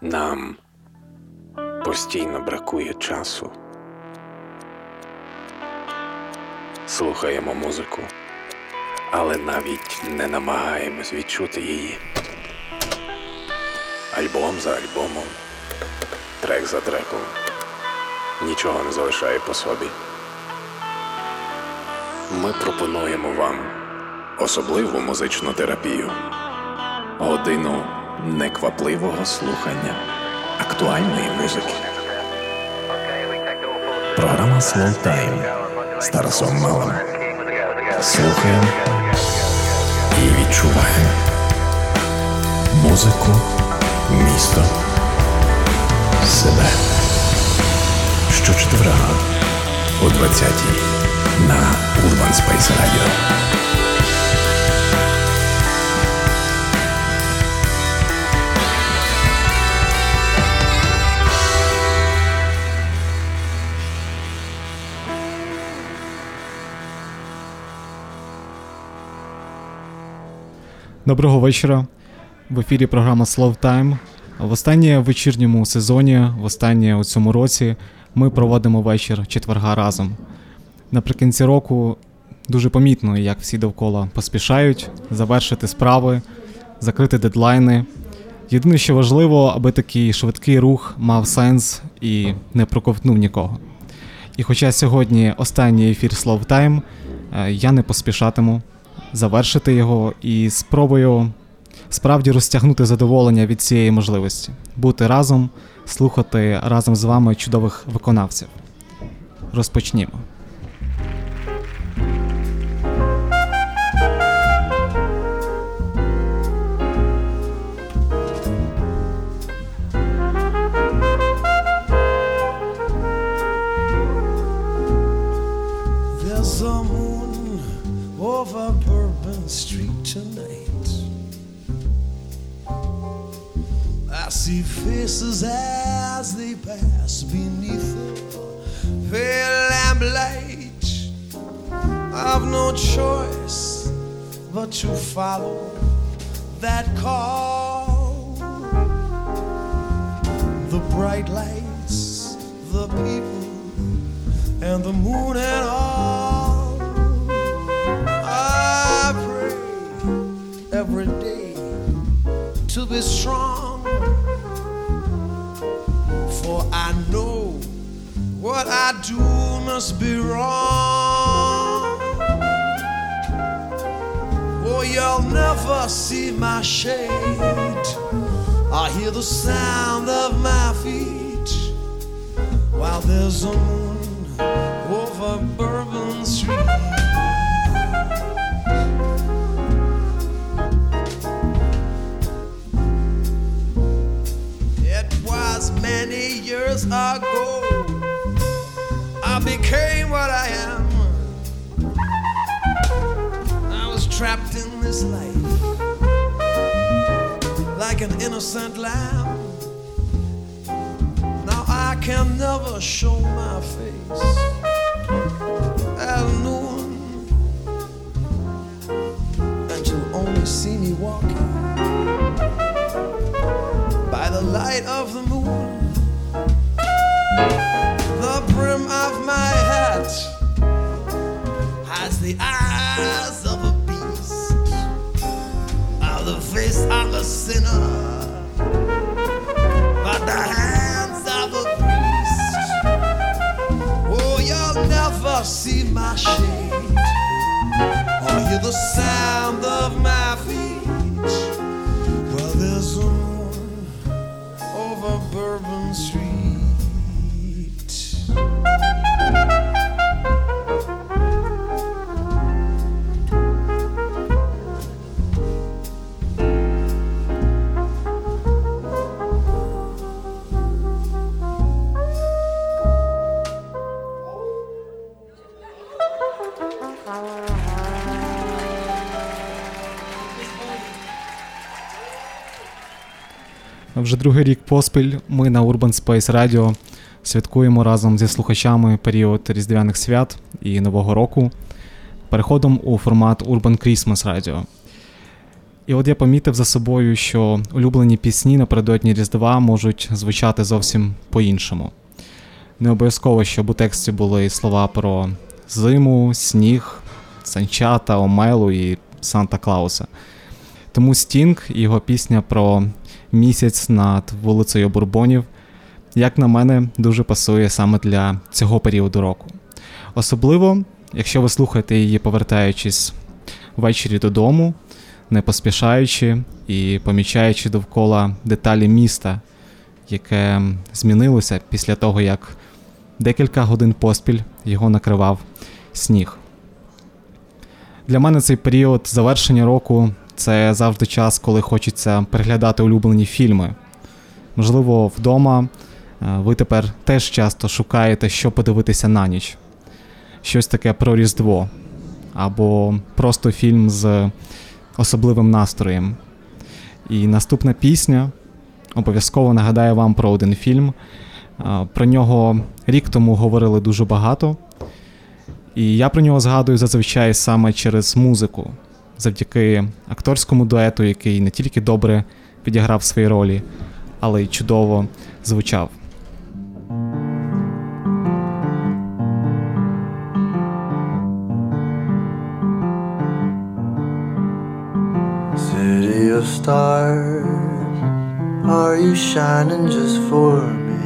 Нам постійно бракує часу. Слухаємо музику, але навіть не намагаємось відчути її. Альбом за альбомом, трек за треком. Нічого не залишає по собі. Ми пропонуємо вам особливу музичну терапію, годину неквапливого слухання актуальної музики. Програма Slow Time з Тарасом Малим. Слухаємо і відчуваємо музику, місто, себе. Щочетверга о 20-й на Urban Space Radio. Доброго вечора. В ефірі програма Slow Time. В останнє вечірньому сезоні, в останнє у цьому році, ми проводимо вечір четверга разом. Наприкінці року дуже помітно, як всі довкола поспішають завершити справи, закрити дедлайни. Єдине, що важливо, аби такий швидкий рух мав сенс і не проковтнув нікого. І хоча сьогодні останній ефір Slow Time, е, я не поспішатиму завершити його і спробую справді розтягнути задоволення від цієї можливості, бути разом, слухати разом з вами чудових виконавців. Розпочнімо. I've no choice but to follow that call. The bright lights, the people and the moon and all. I pray every day to be strong, for I know what I do must be wrong. Oh, you'll never see my shade. I hear the sound of my feet while there's a moon over Bourbon Street. It was many years ago I became what I am. Trapped in this life like an innocent lamb. Now I can never show my face at noon, and you'll only see me walking by the light of the moon. The brim of my hat has the eyes the face of a sinner, but the hands of a priest. Oh, you'll never see my shade or hear the sound of my feet. Well, there's a moon over Bourbon Street. Вже другий рік поспіль ми на Urban Space Radio святкуємо разом зі слухачами період Різдвяних свят і Нового року переходом у формат Urban Christmas Radio. І от я помітив за собою, що улюблені пісні напередодні Різдва можуть звучати зовсім по-іншому. Не обов'язково, щоб у тексті були слова про зиму, сніг, санчата, Омелу і Санта Клауса. Тому Стінг і його пісня про місяць над вулицею Бурбонів, як на мене, дуже пасує саме для цього періоду року. Особливо, якщо ви слухаєте її, повертаючись ввечері додому, не поспішаючи і помічаючи довкола деталі міста, яке змінилося після того, як декілька годин поспіль його накривав сніг. Для мене цей період завершення року це завжди час, коли хочеться переглядати улюблені фільми. Можливо, вдома е, ви тепер теж часто шукаєте, що подивитися на ніч. Щось таке про Різдво, або просто фільм з особливим настроєм. І наступна пісня обов'язково нагадає вам про один фільм. Е, про нього рік тому говорили дуже багато. І я про нього згадую зазвичай саме через музику, завдяки акторському дуету, який не тільки добре підіграв свої ролі, але й чудово звучав. City of stars, are you shining just for me?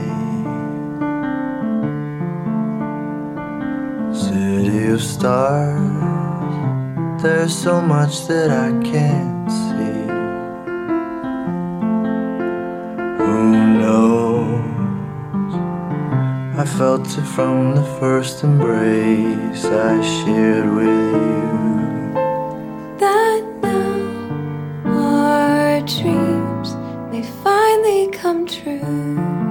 City of stars, there's so much that I can't see. Who knows? I felt it from the first embrace I shared with you. that now our dreams may finally come true.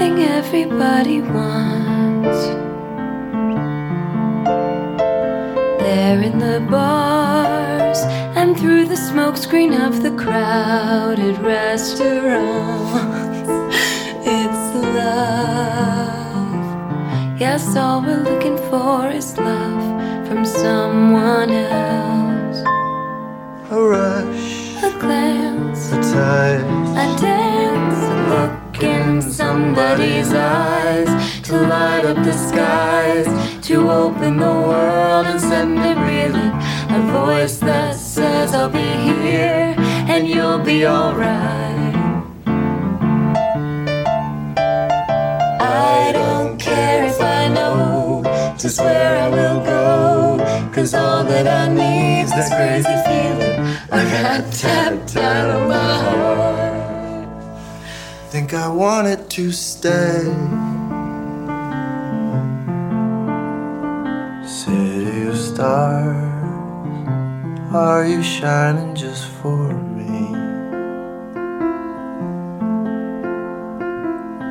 Just one thing everybody wants. There in the bars and through the smokescreen of the crowded restaurants. It's love. Yes, all we're looking for is love from someone else. A rush, A glance, a touch. a look in somebody's eyes to light up the skies, to open the world and send it reeling. A voice that says, I'll be here and you'll be alright. I don't care if I know just where I will go. Cause all that I need's this crazy feeling I got tapped out of my heart. Think I wanted to stay. City of stars, are you shining just for me?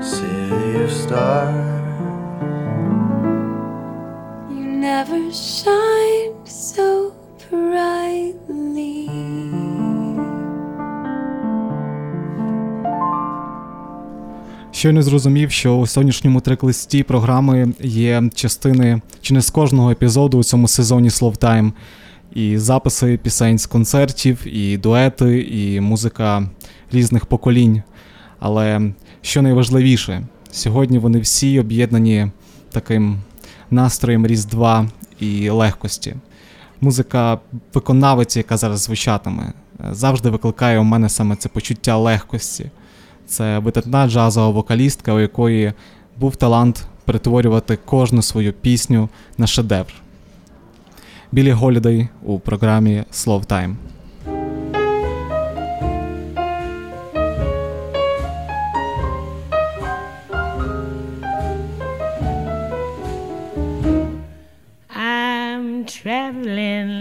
City of stars, You never shine so brightly. Щойно зрозумів, що у сьогоднішньому трек-листі програми є частини чи не з кожного епізоду у цьому сезоні Словтайм. І записи пісень з концертів, і дуети, і музика різних поколінь. Але що найважливіше, сьогодні вони всі об'єднані таким настроєм Різдва і легкості. Музика виконавиці, яка зараз звучатиме, завжди викликає у мене саме це почуття легкості. Це видатна джазова вокалістка, у якої був талант перетворювати кожну свою пісню на шедевр. Білі Голідей у програмі Slow Time. I'm traveling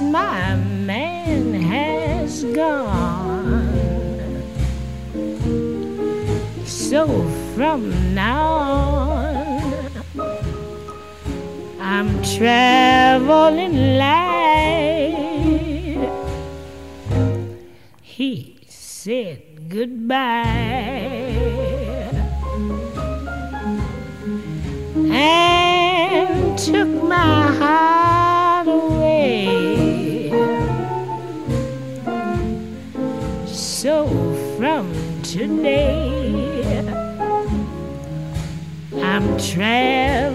my man has gone. So from now on, I'm traveling light. He said goodbye and took my heart away. So from today, I'm traveling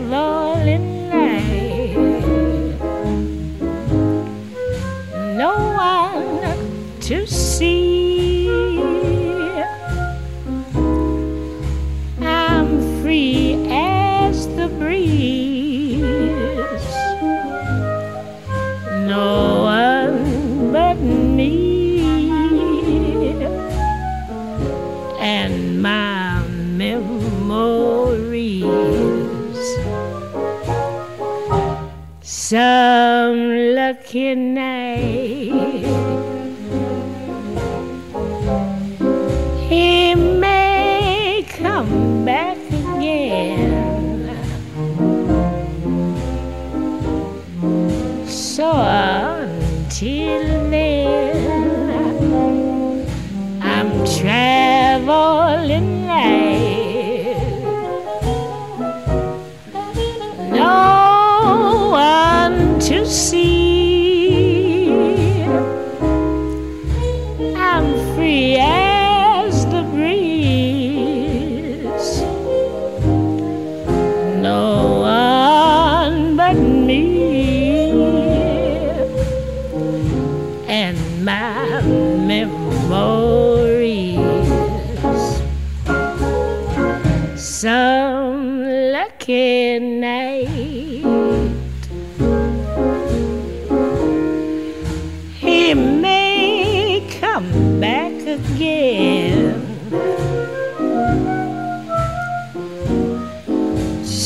lucky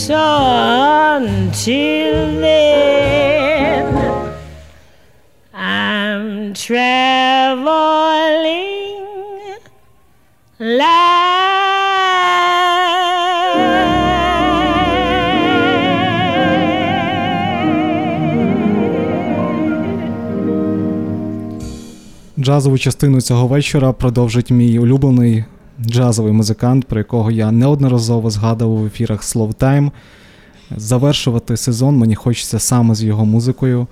until then, I'm traveling light. Джазову частину цього вечора продовжить мій улюблений джазовий музикант, про якого я неодноразово згадував в ефірах Slow Time. Завершувати сезон мені хочеться саме з його музикою,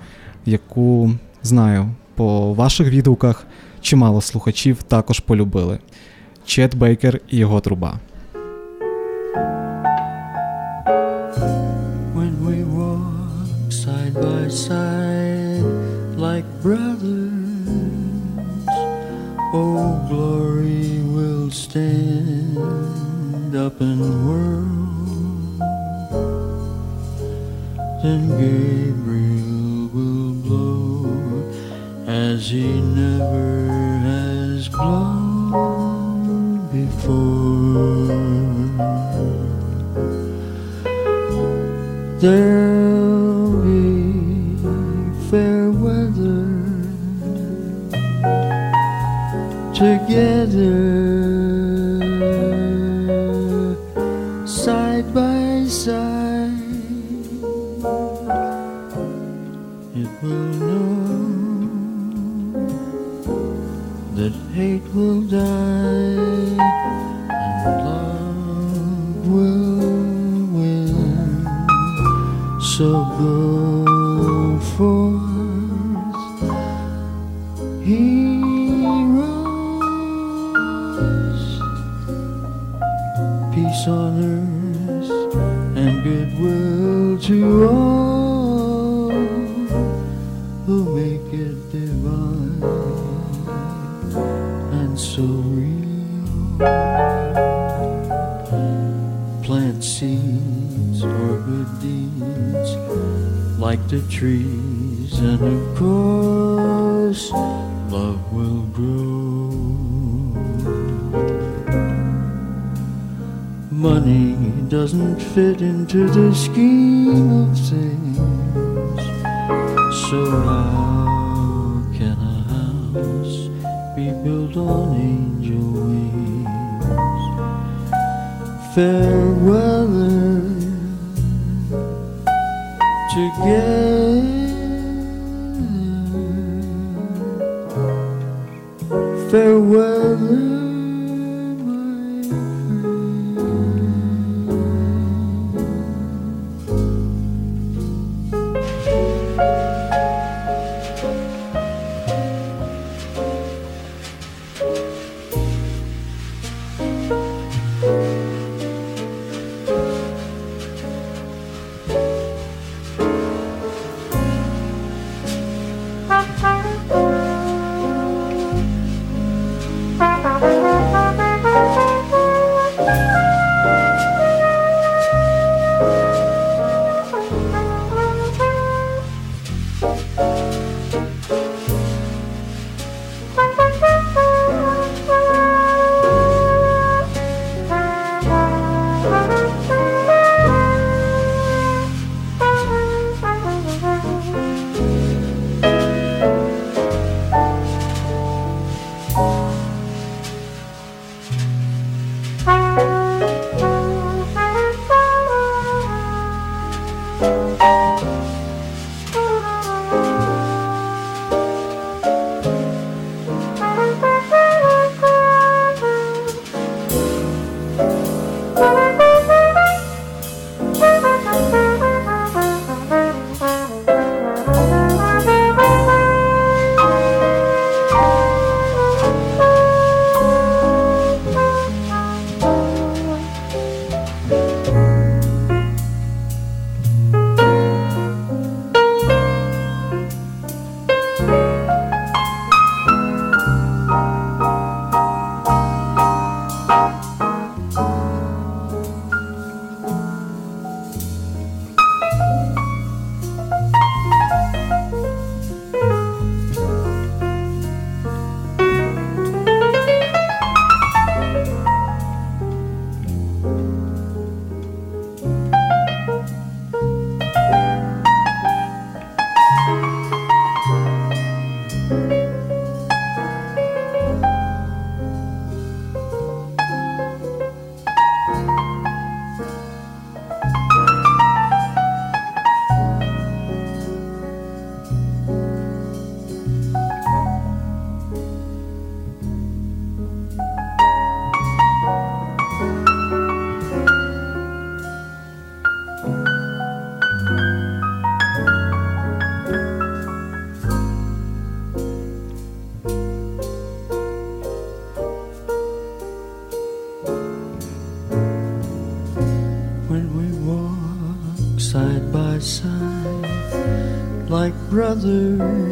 яку знаю по ваших відгуках чимало слухачів також полюбили. Чет Бейкер і його труба. when we walk side by side like brothers. Oh, glory stand up the world. Then Gabriel will blow as he never has blown before. There'll be fair weather together, by side. It will know that hate will die and love will win. So go forth, heroes. Peace on earth to all who make it divine and so real plant seeds or good deeds like the trees, and of course, love will grow. Money doesn't fit into the scheme of things, so how can a house be built on angel wings? weather together. Like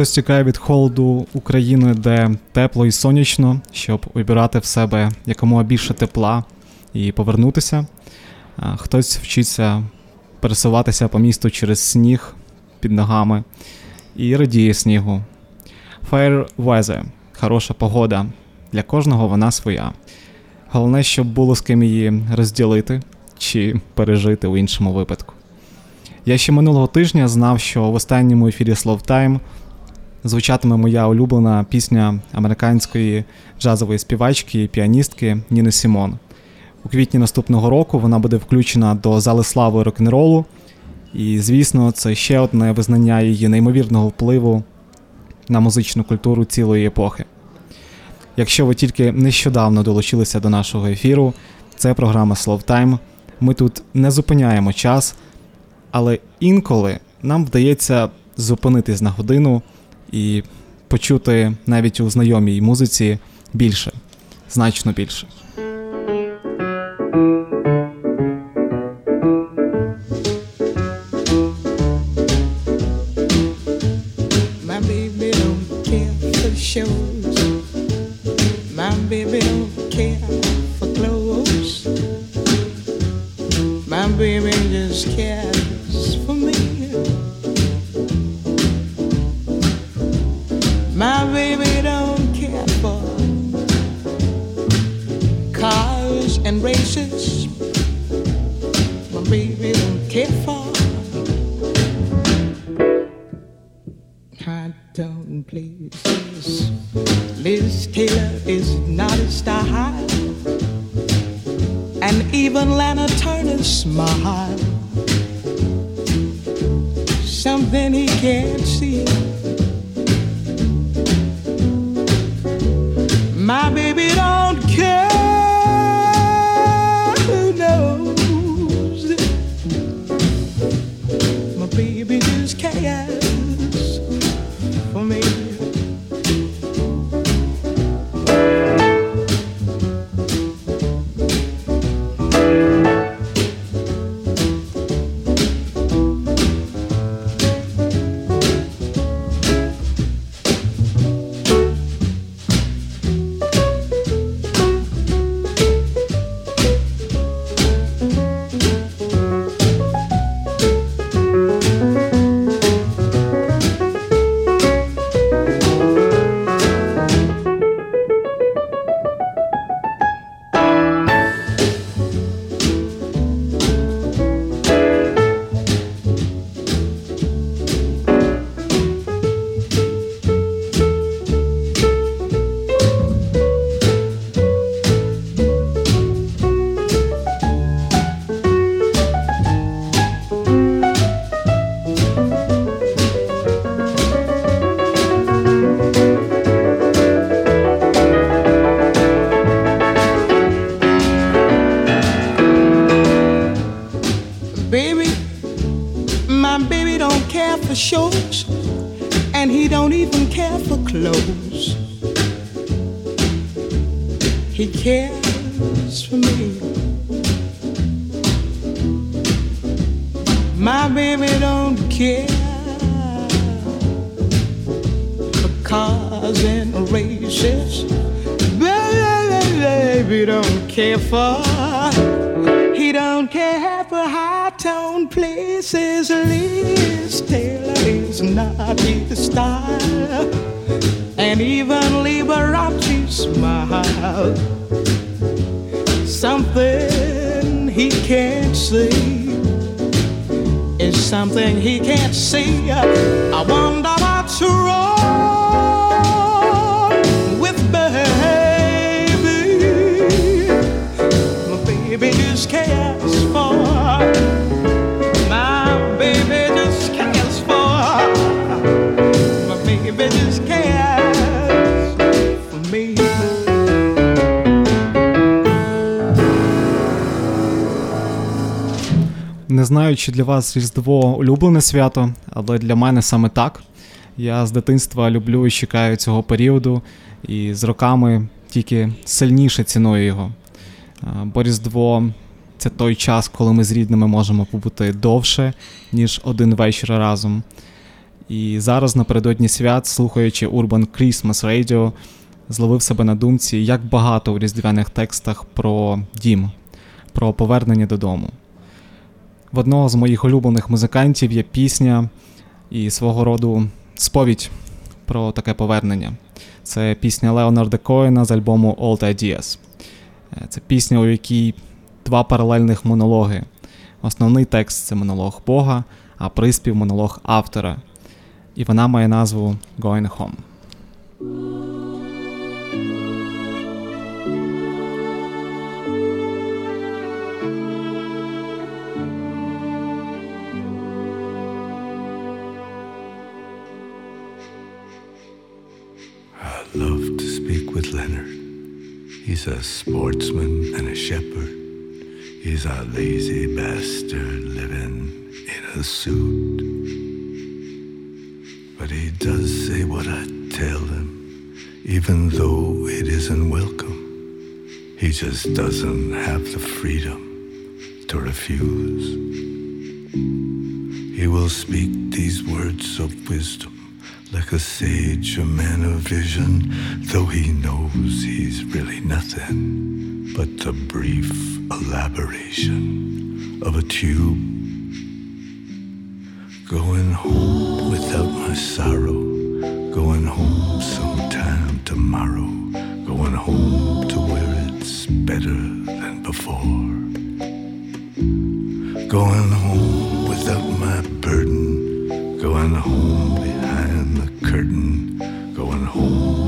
Хтось тікає від холоду України, де тепло і сонячно, щоб обірати в себе якомога більше тепла і повернутися. Хтось вчиться пересуватися по місту через сніг під ногами і радіє снігу. Fair weather – хороша погода. Для кожного вона своя. Головне, щоб було з ким її розділити чи пережити у іншому випадку. Я ще минулого тижня знав, що в останньому ефірі Slow Time звучатиме моя улюблена пісня американської джазової співачки і піаністки Ніни Сімон. У квітні наступного року вона буде включена до зали слави рок-н-ролу, і, звісно, це ще одне визнання її неймовірного впливу на музичну культуру цілої епохи. Якщо ви тільки нещодавно долучилися до нашого ефіру, це програма Slow Time. Ми тут не зупиняємо час, але інколи нам вдається зупинитись на годину і почути навіть у знайомій музиці більше, значно більше. Care races. My baby don't care for high tone places. Liz Taylor is not a style, and even Lana Turner's smile. Something he can't see. He don't even care for clothes. He cares for me. My baby don't care for cars and races. Baby, don't care for. He don't care for high tone places. Liz Taylor is not his style. and even Liberace smile. Something he can't see is something he can't see. I wonder Не знаю, чи для вас Різдво улюблене свято, але для мене саме так. Я з дитинства люблю і чекаю цього періоду, і з роками тільки сильніше ціную його. Бо Різдво це той час, коли ми з рідними можемо побути довше, ніж один вечір разом. І зараз напередодні свят, слухаючи Urban Christmas Radio, зловив себе на думці, як багато у різдвяних текстах про дім, про повернення додому. В одного з моїх улюблених музикантів є пісня і свого роду сповідь про таке повернення. Це пісня Леонарда Коена з альбому Old Ideas. Е, Це пісня, у якій два паралельних монологи. Основний текст це монолог Бога, а приспів монолог автора. І вона має назву Going Home. Speak with Leonard. He's a sportsman and a shepherd. He's a lazy bastard living in a suit. But he does say what I tell him, even though it isn't welcome. He just doesn't have the freedom to refuse. He will speak these words of wisdom like a sage, a man of vision, though he knows he's really nothing but the brief elaboration of a tube. Going home without my sorrow, going home sometime tomorrow, going home to where it's better than before. Going home without my burden, going home behind the curtain, going home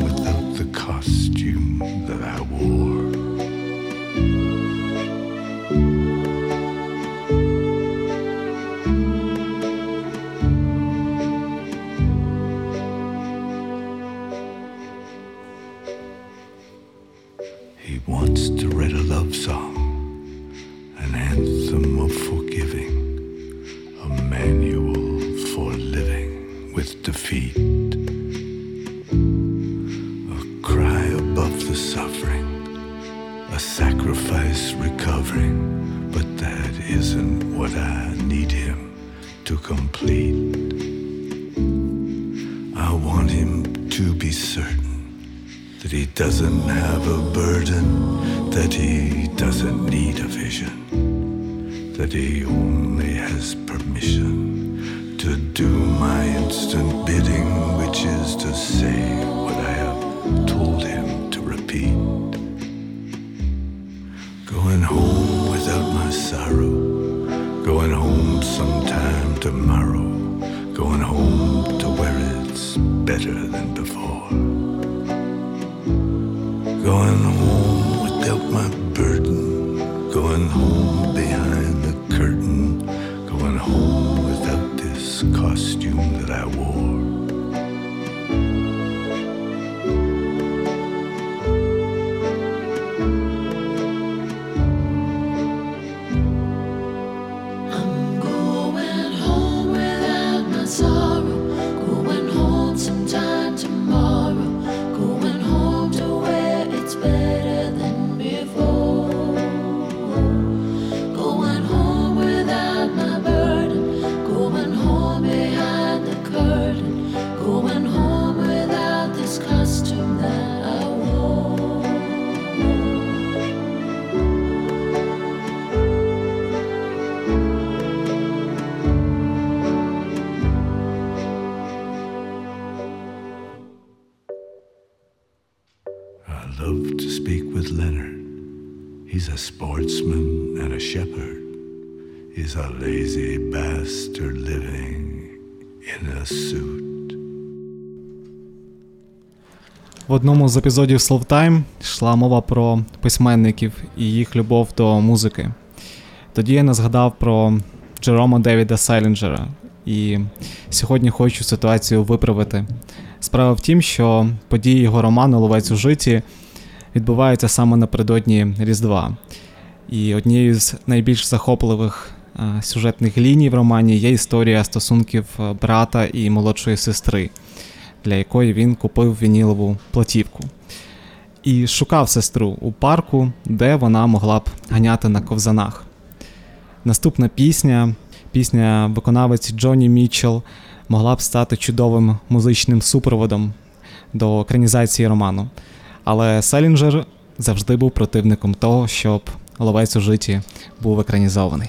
he only has permission to do my instant bidding, which is to say what I have told him to repeat. Going home without my sorrow, going home sometime tomorrow, going home to where it's better than before. Going home without my He's a lazy bastard living in a suit. В одному з епізодів Slow Time йшла мова про письменників і їх любов до музики. Тоді я не згадав про Джерома Девіда Сайлінджера, і сьогодні хочу ситуацію виправити. Справа в тім, що події його роману Ловець у житті відбуваються саме напередодні Різдва. І однією з найбільш захопливих сюжетних ліній в романі є історія стосунків е, брата і молодшої сестри, для якої він купив вінілову платівку. І шукав сестру у парку, де вона могла б ганяти на ковзанах. Наступна пісня, пісня виконавиці Джоні Мітчелл, могла б стати чудовим музичним супроводом до екранізації роману. Але Селінджер завжди був противником того, щоб ловець у житті був екранізований.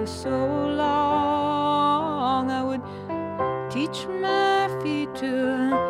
River so long. I would teach my feet to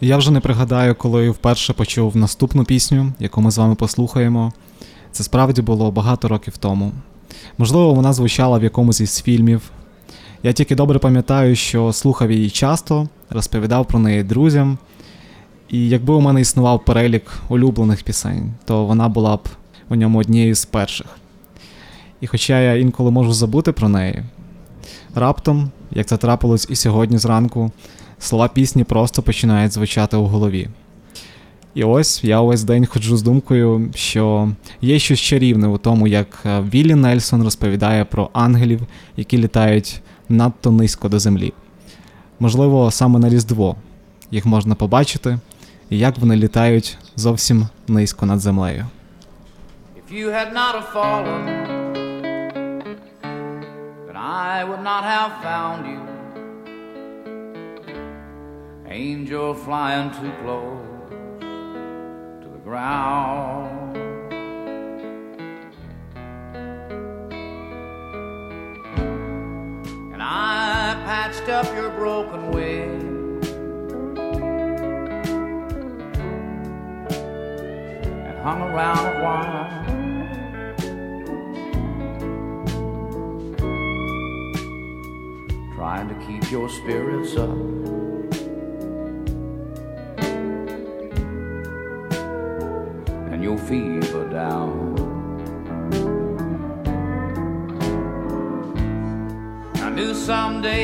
Я вже не пригадаю, коли вперше почув наступну пісню, яку ми з вами послухаємо. Це справді було багато років тому. Можливо, вона звучала в якомусь із фільмів. Я тільки добре пам'ятаю, що слухав її часто, розповідав про неї друзям. І якби у мене існував перелік улюблених пісень, то вона була б у ньому однією з перших. І хоча я інколи можу забути про неї, раптом, як це трапилось і сьогодні зранку, слова пісні просто починають звучати у голові. І ось я увесь день ходжу з думкою, що є щось чарівне у тому, як е, Віллі Нельсон розповідає про ангелів, які літають надто низько до землі. Можливо, саме на Різдво їх можна побачити, і як вони літають зовсім низько над землею. If you had not have fallen, then I would not have found you. Angel flying too close to the ground. And I patched up your broken wing. and hung around a while. Trying to keep your spirits up. Fever down. I knew someday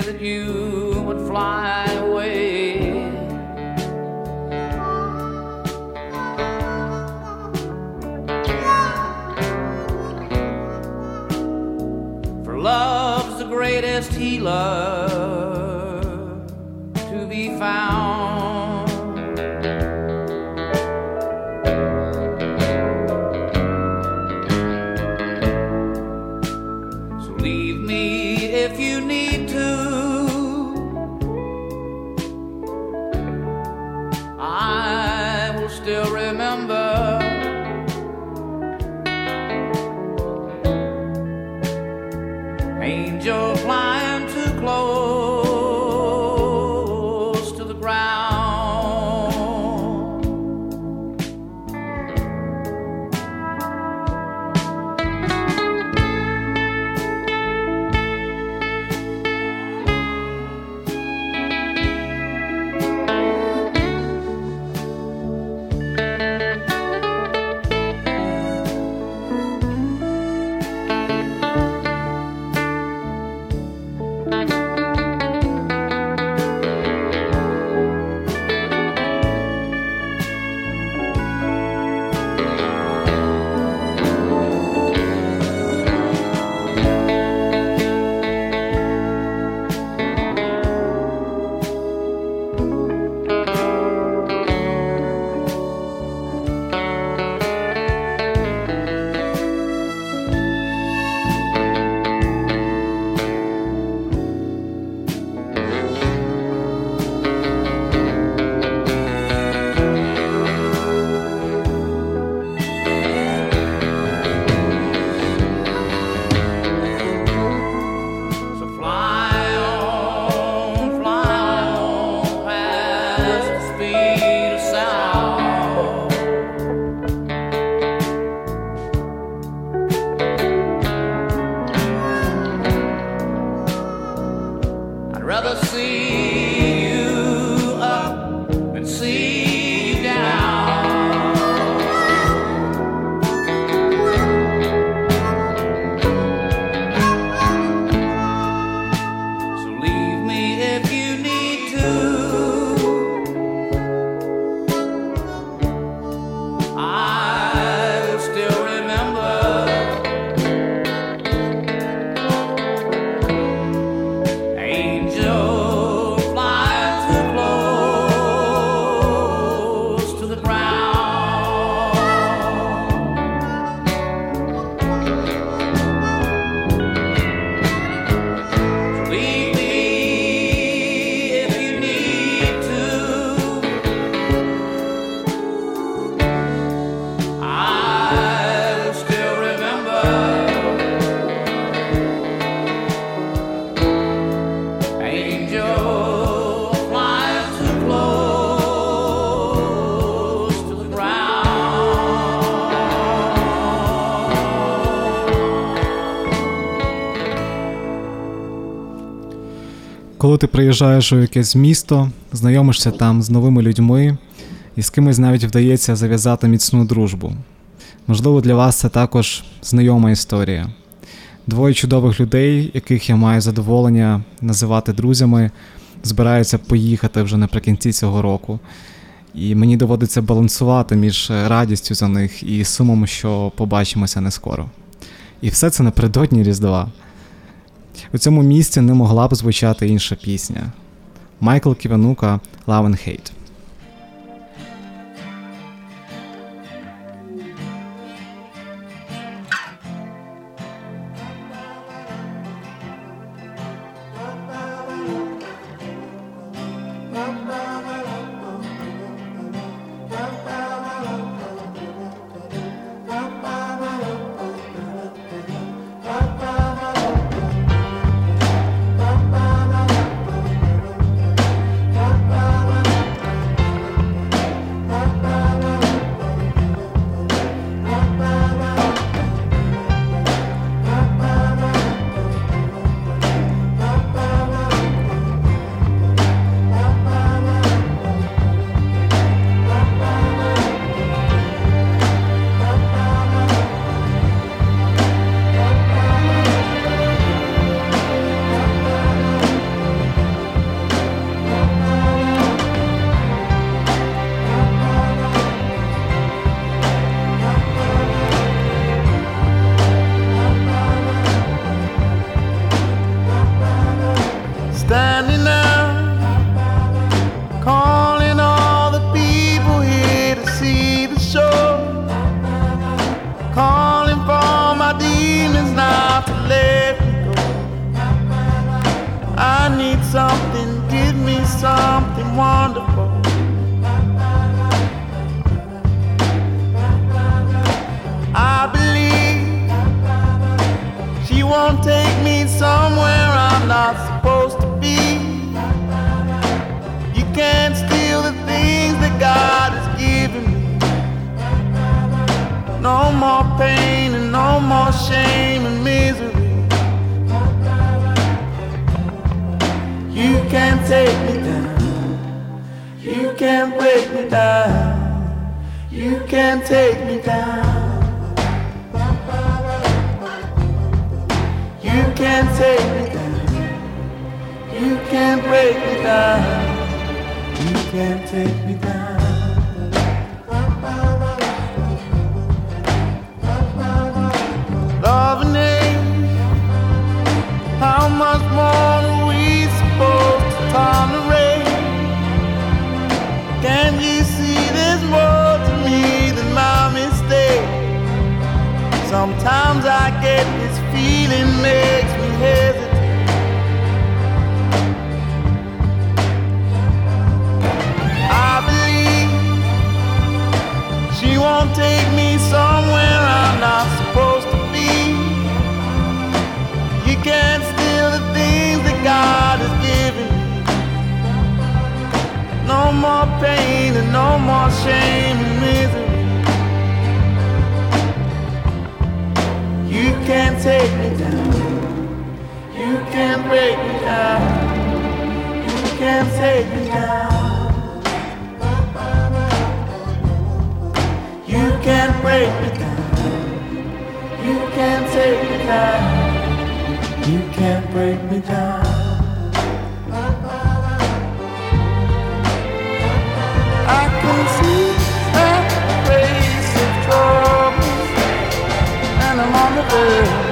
that you would fly away. For love's the greatest healer коли ти приїжджаєш у якесь місто, знайомишся там з новими людьми, і з кимось навіть вдається зав'язати міцну дружбу. Можливо, для вас це також знайома історія. Двоє чудових людей, яких я маю задоволення називати друзями, збираються поїхати вже наприкінці цього року. І мені доводиться балансувати між радістю за них і сумом, що побачимося не скоро. І все це напередодні Різдва. У цьому місці не могла б звучати інша пісня. Майкл Ківанука «Love and Hate». Makes me hesitate. I believe she won't take me somewhere I'm not supposed to be. You can't steal the things that God has given me. No more pain and no more shame and misery. You can't take me You can't take me down. You can't break me down. You can't take me down. You can't break me down. I can see face of trouble and I'm on the verge.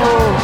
Need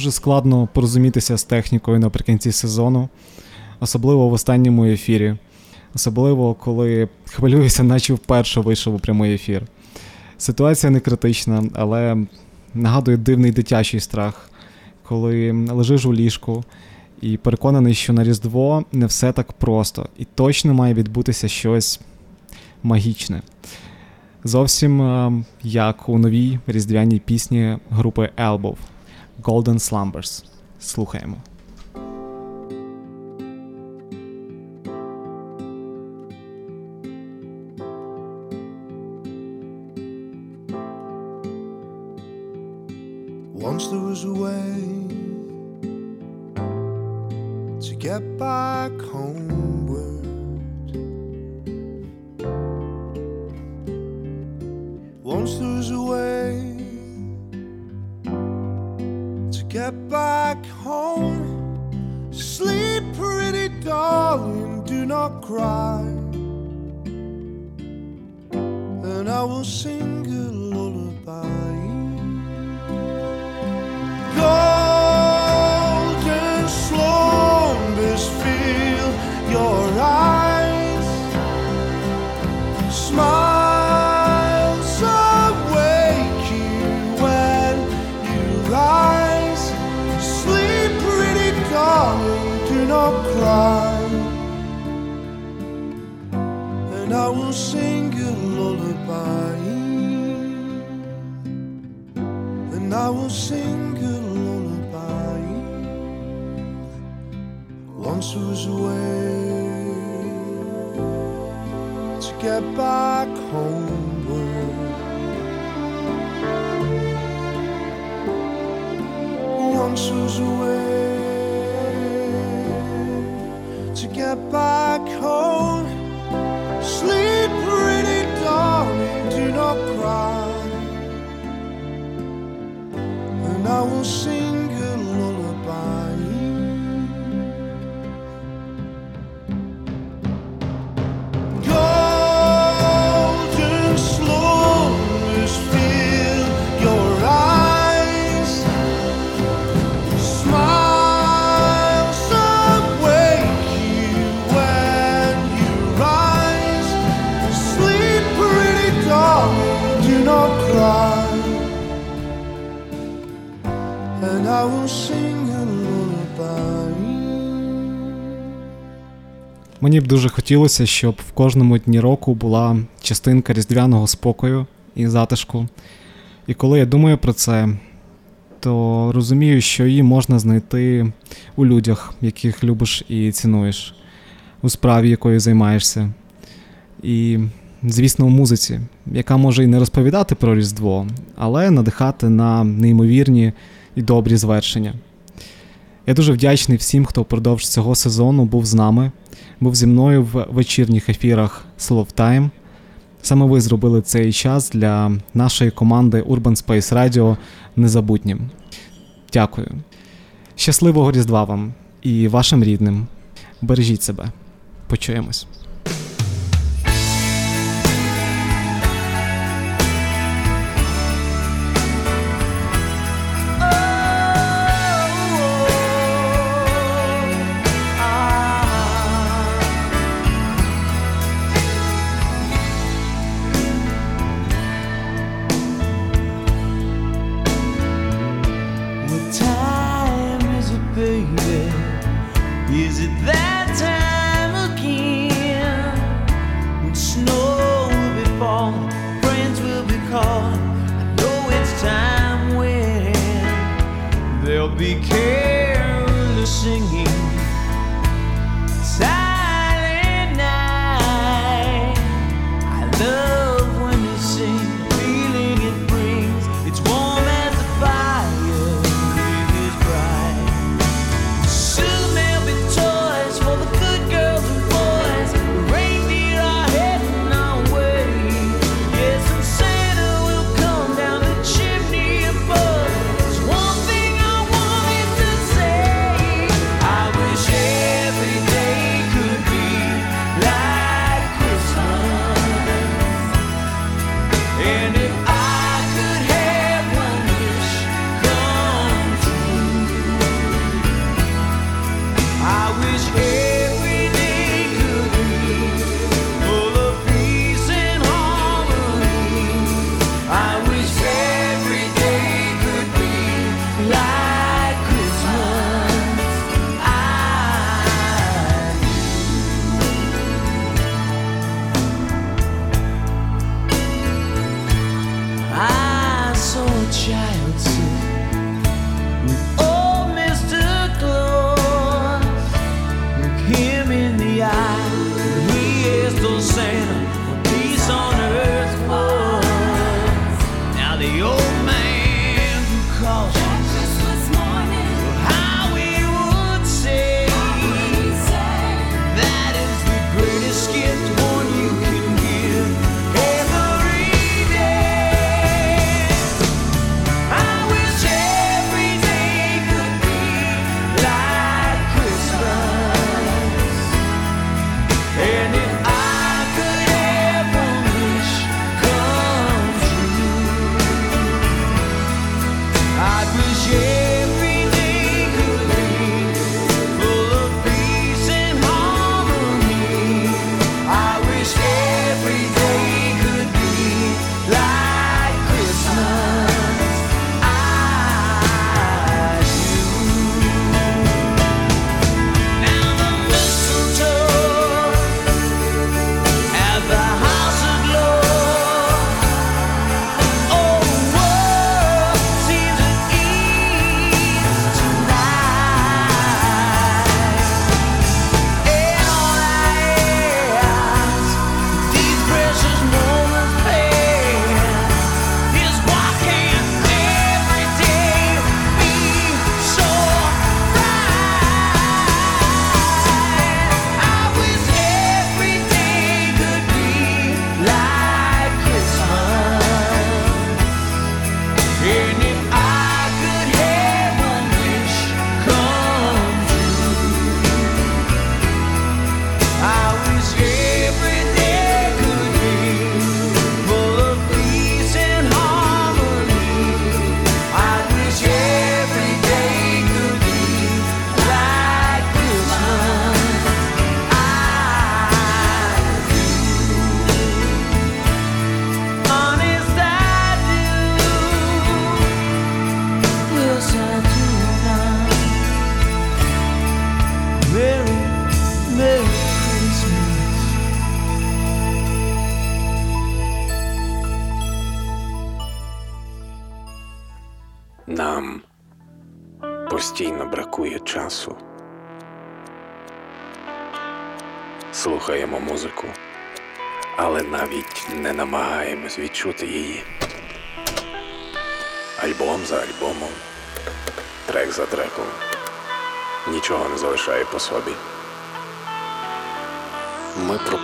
Дуже складно порозумітися з технікою наприкінці сезону, особливо в останньому ефірі. Особливо, коли хвилююся, наче вперше вийшов у прямий ефір. Ситуація не критична, але нагадує дивний дитячий страх, коли лежиш у ліжку і переконаний, що на Різдво не все так просто, і точно має відбутися щось магічне. Зовсім як у новій різдвяній пісні групи Elbow Golden Slumbers. Слухаємо. Once there was a way to get back homeward. Once there was a way Back home. Sleep, pretty darling, do not cry. And I will sing Мені б дуже хотілося, щоб в кожному дні року була частинка різдвяного спокою і затишку. І коли я думаю про це, то розумію, що її можна знайти у людях, яких любиш і цінуєш, у справі, якою займаєшся. І, звісно, у музиці, яка може і не розповідати про Різдво, але надихати на неймовірні і добрі звершення. Я дуже вдячний всім, хто впродовж цього сезону був з нами, був зі мною в вечірніх ефірах Slow Time. Саме ви зробили цей час для нашої команди Urban Space Radio незабутнім. Дякую. Щасливого Різдва вам і вашим рідним. Бережіть себе. Почуємось.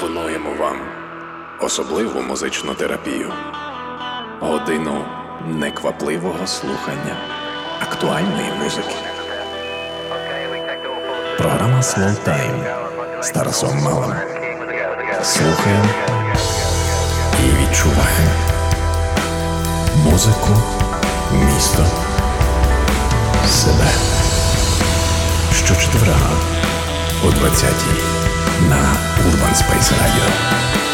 Пропонуємо вам особливу музичну терапію, годину неквапливого слухання актуальної музики. Програма Slow Time з Тарасом Малим. Слухаємо і відчуваємо музику, місто, себе. Щочетверга о 20-й на Urban Space Radio.